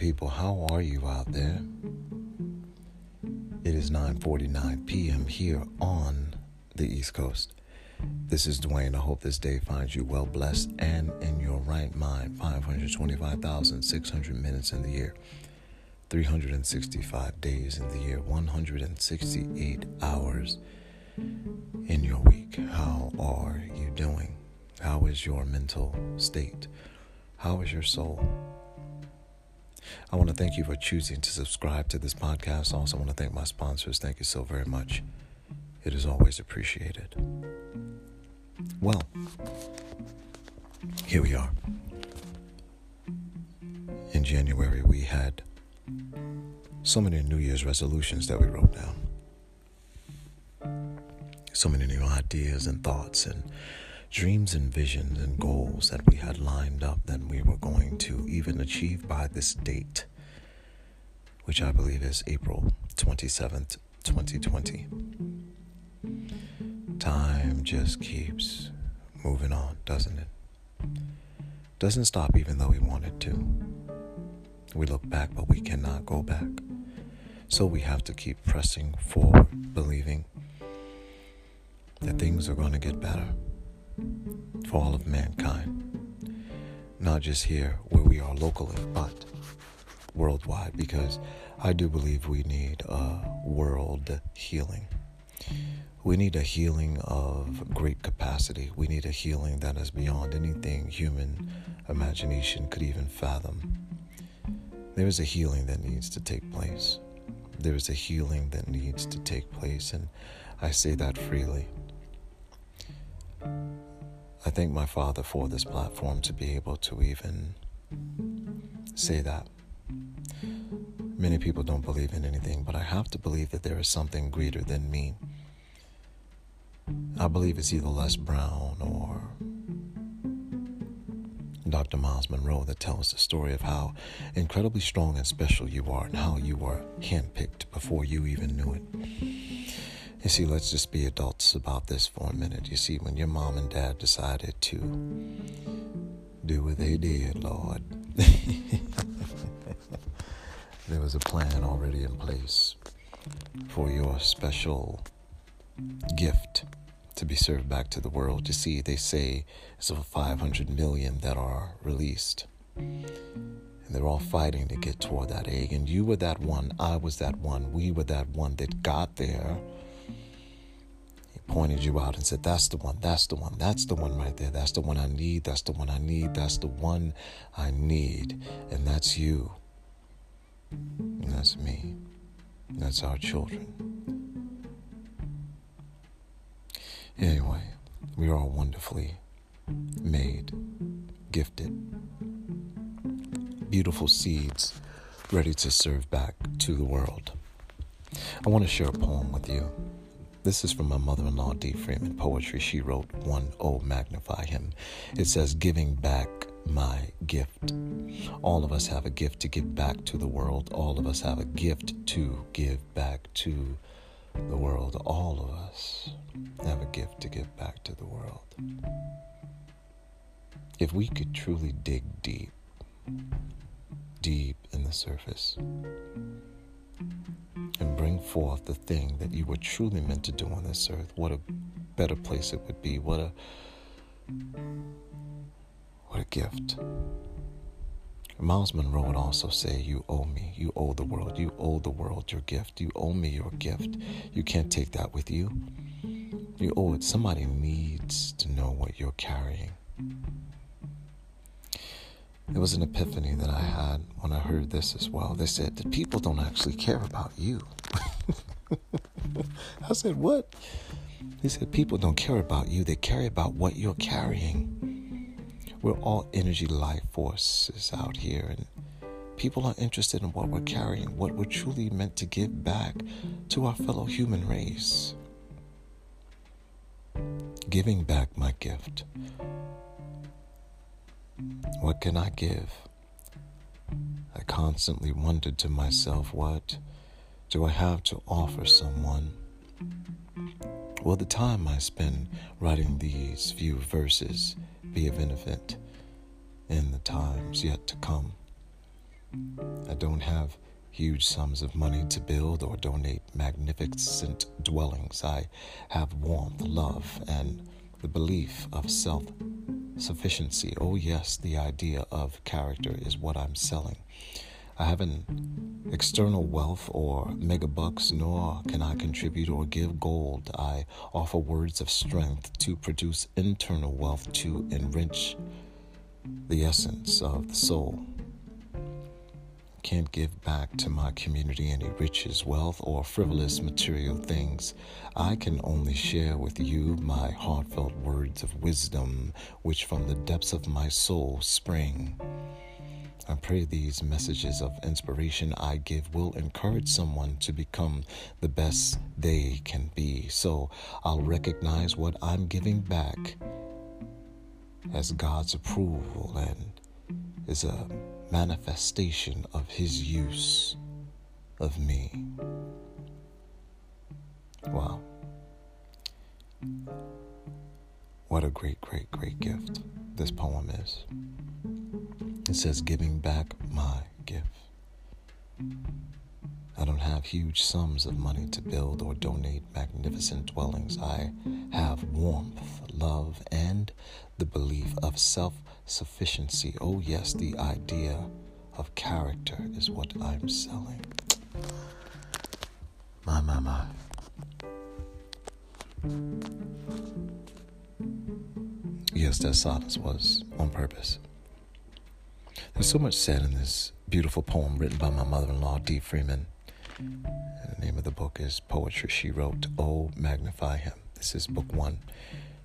people, how are you out there? It is 9:49 p.m. here on the East Coast. This is Dwayne. I hope this day finds you well blessed and in your right mind. 525,600 minutes in the year, 365 days in the year, 168 hours in your week. How are you doing? How is your mental state? How is your soul? I want to thank you for choosing to subscribe to this podcast. I also want to thank my sponsors. Thank you so very much. It is always appreciated. Well, here we are. In January, we had so many New Year's resolutions that we wrote down. So many new ideas and thoughts and dreams and visions and goals that we had lined up that we were going to even achieve by this date, which I believe is April 27th, 2020. Time just keeps moving on, doesn't it? Doesn't stop even though we want it to. We look back, but we cannot go back. So we have to keep pressing forward, believing that things are going to get better for all of mankind. Not just here where we are locally, but worldwide, because I do believe we need a world healing. We need a healing of great capacity. We need a healing that is beyond anything human imagination could even fathom. There is a healing that needs to take place. There is a healing that needs to take place, and I say that freely. I thank my Father for this platform to be able to even say that. Many people don't believe in anything, but I have to believe that there is something greater than me. I believe it's either Les Brown or Dr. Myles Munroe that tells the story of how incredibly strong and special you are and how you were handpicked before you even knew it. You see, let's just be adults about this for a minute. You see, when your mom and dad decided to do what they did, Lord, there was a plan already in place for your special gift to be served back to the world. You see, they say it's over 500 million that are released. And they're all fighting to get toward that egg. And you were that one. I was that one. We were that one that got there pointed you out and said, That's the one, that's the one, that's the one right there, that's the one I need, that's the one I need, that's the one I need, and that's you. And that's me. And that's our children. Anyway, we are all wonderfully made, gifted, beautiful seeds ready to serve back to the world. I want to share a poem with you. This is from my mother in law, Dee Freeman Poetry. She wrote one, Oh, magnify him. It says, Giving back my gift. All of us have a gift to give back to the world. All of us have a gift to give back to the world. All of us have a gift to give back to the world. If we could truly dig deep, deep in the surface, and bring forth the thing that you were truly meant to do on this earth, what a better place it would be. What a what a gift. Myles Munroe would also say, You owe me. You owe the world. You owe the world your gift. You owe me your gift. You can't take that with you. You owe it. Somebody needs to know what you're carrying. It was an epiphany that I had when I heard this as well. They said that people don't actually care about you. I said, What? He said, People don't care about you, they care about what you're carrying. We're all energy life forces out here, and people are interested in what we're carrying, what we're truly meant to give back to our fellow human race. Giving back my gift what can I give? I constantly wondered to myself, what do I have to offer someone? Will the time I spend writing these few verses be of benefit in the times yet to come? I don't have huge sums of money to build or donate magnificent dwellings. I have warmth, love, and the belief of self sufficiency. Oh, yes, the idea of character is what I'm selling. I have an external wealth or megabucks, nor can I contribute or give gold. I offer words of strength to produce internal wealth to enrich the essence of the soul. Can't give back to my community any riches, wealth, or frivolous material things. I can only share with you my heartfelt words of wisdom, which from the depths of my soul spring. I pray these messages of inspiration I give will encourage someone to become the best they can be. So I'll recognize what I'm giving back as God's approval and is a manifestation of His use of me. Wow. What a great, great, great gift this poem is. It says, giving back my gift. I don't have huge sums of money to build or donate magnificent dwellings. I have warmth, love, and the belief of self sufficiency. Oh, yes, the idea of character is what I'm selling. My, my, my. Yes, that silence was on purpose. There's so much said in this beautiful poem written by my mother in law, Dee Freeman. The name of the book is Poetry She Wrote, Oh Magnify Him. This is book one.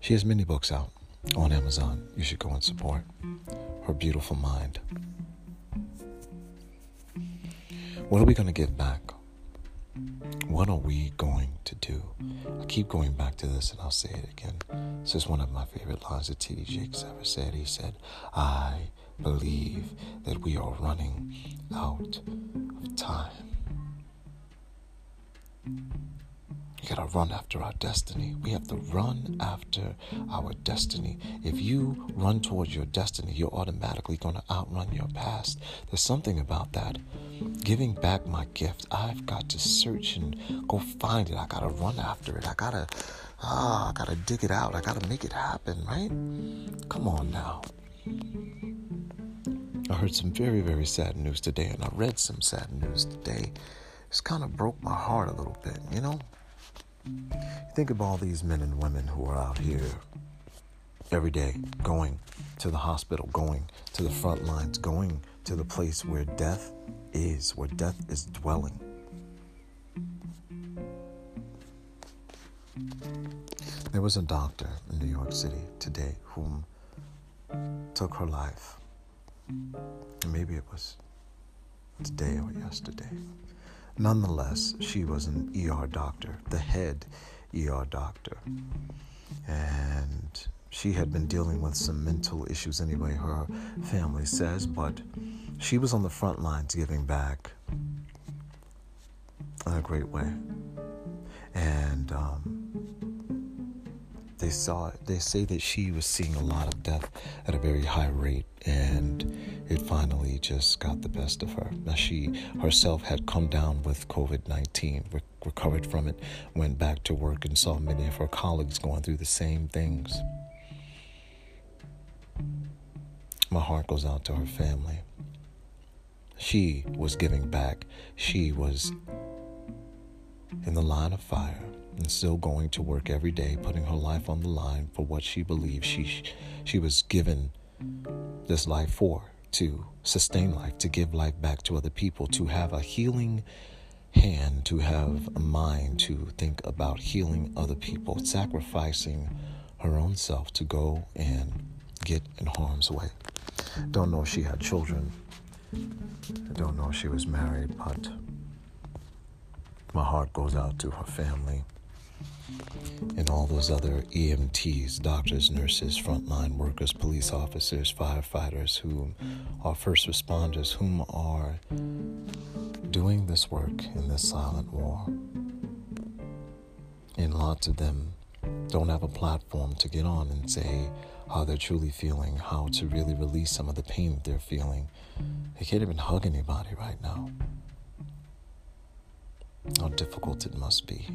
She has many books out on Amazon. You should go and support her beautiful mind. What are we going to give back? What are we going to do? I keep going back to this and I'll say it again. This is one of my favorite lines that T.D. Jakes ever said. He said, I believe that we are running out of time. We gotta run after our destiny. We have to run after our destiny. If you run towards your destiny, you're automatically gonna outrun your past. There's something about that. Giving back my gift, I've got to search and go find it. I gotta run after it. I gotta, ah, I gotta dig it out. I gotta make it happen, right? Come on now. I heard some very, very sad news today, and I read some sad news today. It's kind of broke my heart a little bit, you know? Think of all these men and women who are out here every day going to the hospital, going to the front lines, going to the place where death is, where death is dwelling. There was a doctor in New York City today whom took her life Maybe it was today or yesterday. Nonetheless, she was an ER doctor, the head ER doctor. And she had been dealing with some mental issues anyway, her family says, but she was on the front lines giving back in a great way. And um, they saw they say that she was seeing a lot of death at a very high rate and it finally just got the best of her. Now she herself had come down with covid-19 re- recovered from it went back to work and saw many of her colleagues going through the same things. My heart goes out to her family. She was giving back. She was in the line of fire and still going to work every day, putting her life on the line for what she believed she she was given this life for to sustain life, to give life back to other people, to have a healing hand, to have a mind to think about healing other people, sacrificing her own self to go and get in harm's way. Don't know if she had children. I don't know if she was married, but my heart goes out to her family and all those other EMTs, doctors, nurses, frontline workers, police officers, firefighters, who are first responders, whom are doing this work in this silent war. And lots of them don't have a platform to get on and say how they're truly feeling, how to really release some of the pain that they're feeling. They can't even hug anybody right now. How difficult it must be.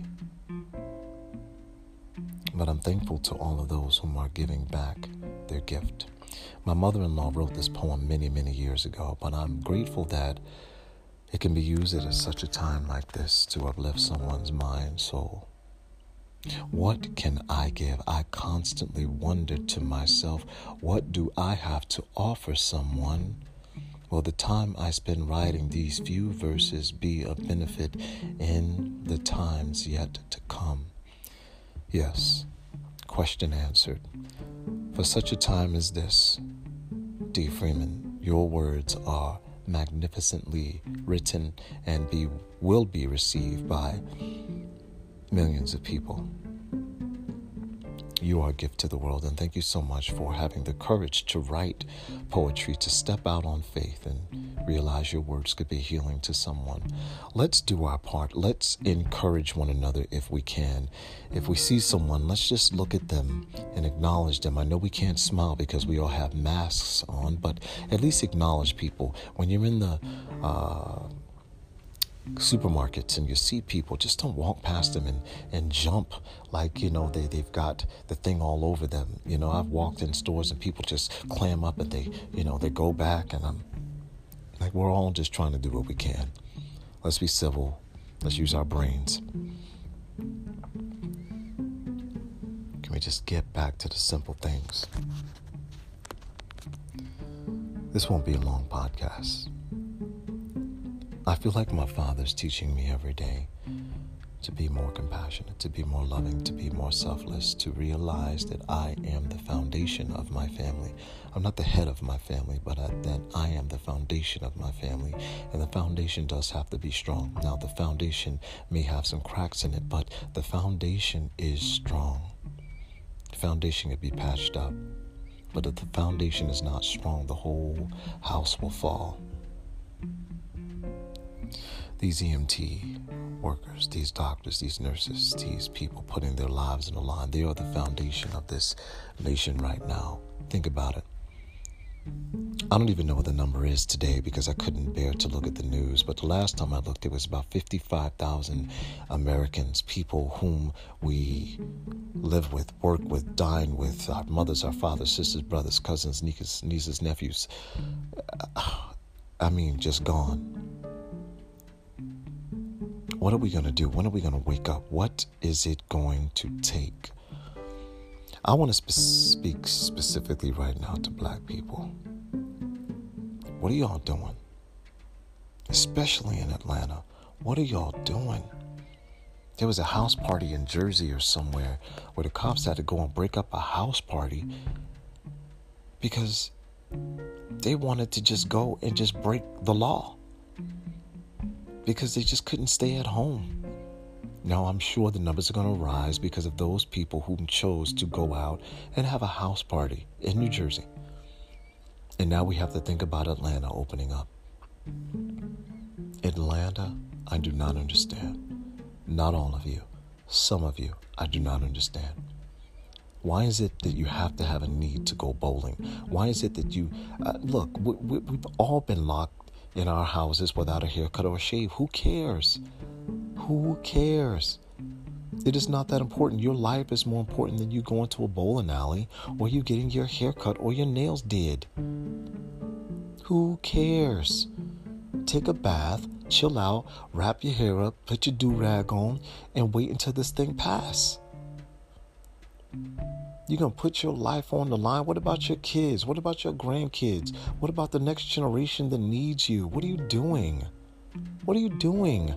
But I'm thankful to all of those whom are giving back their gift. My mother in law wrote this poem many, many years ago, but I'm grateful that it can be used at such a time like this to uplift someone's mind, soul. What can I give? I constantly wonder to myself, what do I have to offer someone? Will the time I spend writing these few verses be of benefit in the times yet to come? Yes, question answered. For such a time as this, Dee Freeman, your words are magnificently written and be will be received by millions of people. You are a gift to the world, and thank you so much for having the courage to write poetry, to step out on faith and realize your words could be healing to someone. Let's do our part. Let's encourage one another if we can. If we see someone, let's just look at them and acknowledge them. I know we can't smile because we all have masks on, but at least acknowledge people. When you're in the uh, supermarkets and you see people, just don't walk past them and, and jump like, you know, they, they've got the thing all over them. You know, I've walked in stores and people just clam up and they, you know, they go back and I'm like, we're all just trying to do what we can. Let's be civil. Let's use our brains. Can we just get back to the simple things? This won't be a long podcast. I feel like my Father's teaching me every day to be more compassionate, to be more loving, to be more selfless, to realize that I am the foundation of my family. I'm not the head of my family, but I, that I am the foundation of my family. And the foundation does have to be strong. Now, the foundation may have some cracks in it, but the foundation is strong. The foundation can be patched up. But if the foundation is not strong, the whole house will fall these EMT workers, these doctors, these nurses, these people putting their lives in the line, they are the foundation of this nation right now. Think about it. I don't even know what the number is today because I couldn't bear to look at the news. But the last time I looked, it was about 55,000 Americans, people whom we live with, work with, dine with, our mothers, our fathers, sisters, brothers, cousins, nieces, nieces nephews. I mean, just gone. What are we going to do? When are we going to wake up? What is it going to take? I want to spe- speak specifically right now to black people. What are y'all doing? Especially in Atlanta. What are y'all doing? There was a house party in Jersey or somewhere where the cops had to go and break up a house party because they wanted to just go and just break the law because they just couldn't stay at home. Now, I'm sure the numbers are going to rise because of those people who chose to go out and have a house party in New Jersey. And now we have to think about Atlanta opening up. Atlanta, I do not understand. Not all of you. Some of you, I do not understand. Why is it that you have to have a need to go bowling? Why is it that you uh, look? We, we, we've all been locked in our houses without a haircut or a shave. Who cares? Who cares? It is not that important. Your life is more important than you going to a bowling alley or you getting your haircut or your nails did. Who cares? Take a bath, chill out, wrap your hair up, put your do rag on, and wait until this thing pass. You're going to put your life on the line. What about your kids? What about your grandkids? What about the next generation that needs you? What are you doing? What are you doing?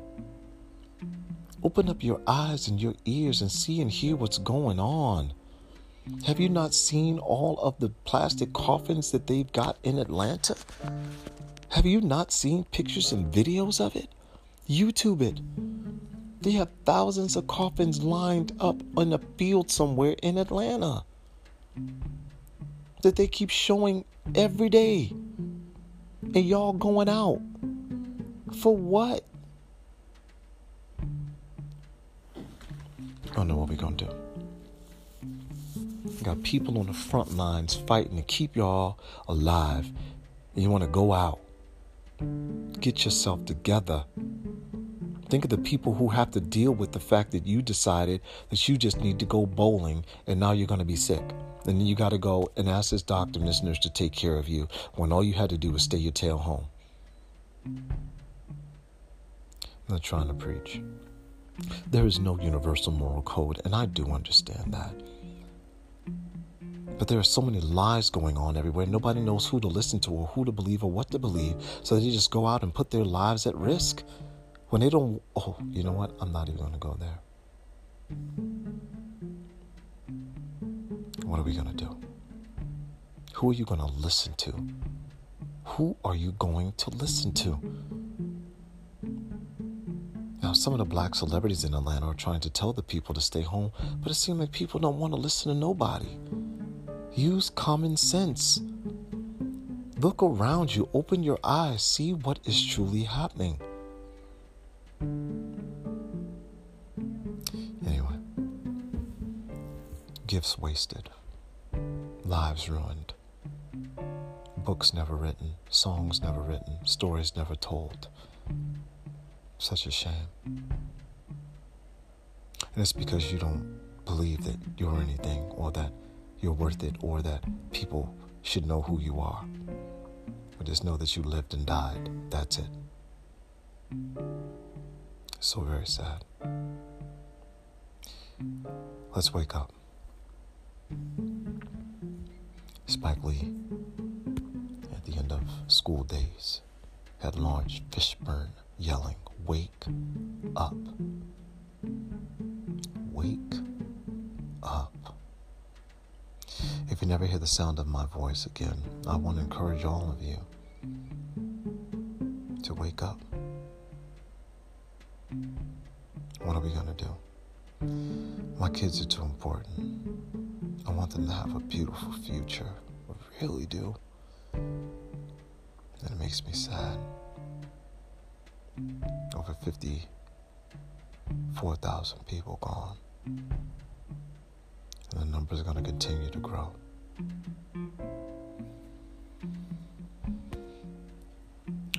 Open up your eyes and your ears and see and hear what's going on. Have you not seen all of the plastic coffins that they've got in Atlanta? Have you not seen pictures and videos of it? YouTube it. They have thousands of coffins lined up in a field somewhere in Atlanta that they keep showing every day. And y'all going out. For what? I don't know what we're to do. You got people on the front lines fighting to keep y'all alive. And you want to go out. Get yourself together. Think of the people who have to deal with the fact that you decided that you just need to go bowling and now you're going to be sick. And then you got to go and ask this doctor and this nurse to take care of you when all you had to do was stay your tail home. I'm not trying to preach. There is no universal moral code, and I do understand that. But there are so many lies going on everywhere. Nobody knows who to listen to or who to believe or what to believe. So they just go out and put their lives at risk when they don't. Oh, you know what? I'm not even going to go there. What are we going to do? Who are you going to listen to? Who are you going to listen to? Now, some of the black celebrities in Atlanta are trying to tell the people to stay home, but it seems like people don't want to listen to nobody. Use common sense. Look around you, open your eyes, see what is truly happening. Gifts wasted, lives ruined, books never written, songs never written, stories never told. Such a shame. And it's because you don't believe that you're anything or that you're worth it or that people should know who you are. But just know that you lived and died. That's it. So very sad. Let's wake up. Spike Lee, at the end of School Daze, had Laurence Fishburne yelling, Wake up. Wake up. If you never hear the sound of my voice again, I want to encourage all of you to wake up. What are we going to do? My kids are too important. I want them to have a beautiful future. I really do. And it makes me sad. Over 54,000 people gone and the number is going to continue to grow.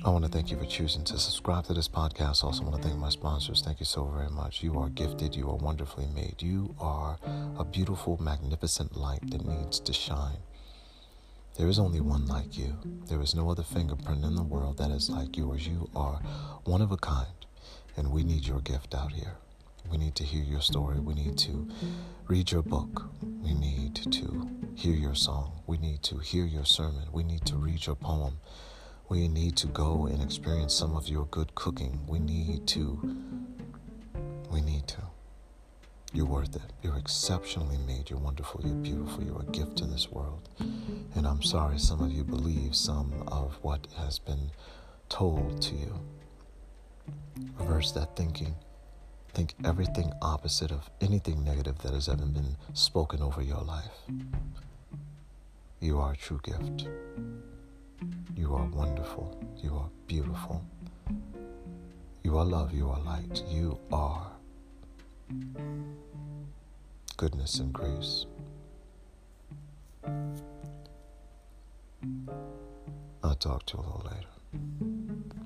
I want to thank you for choosing to subscribe to this podcast. Also, want to thank my sponsors. Thank you so very much. You are gifted. You are wonderfully made. You are a beautiful, magnificent light that needs to shine. There is only one like you. There is no other fingerprint in the world that is like yours. You are one of a kind, and we need your gift out here. We need to hear your story. We need to read your book. We need to hear your song. We need to hear your sermon. We need to read your poem. We need to go and experience some of your good cooking. We need to. We need to. You're worth it. You're exceptionally made. You're wonderful. You're beautiful. You're a gift to this world. And I'm sorry some of you believe some of what has been told to you. Reverse that thinking think everything opposite of anything negative that has ever been spoken over your life. You are a true gift. You are wonderful. You are beautiful. You are love. You are light. You are goodness and grace. I'll talk to you a little later.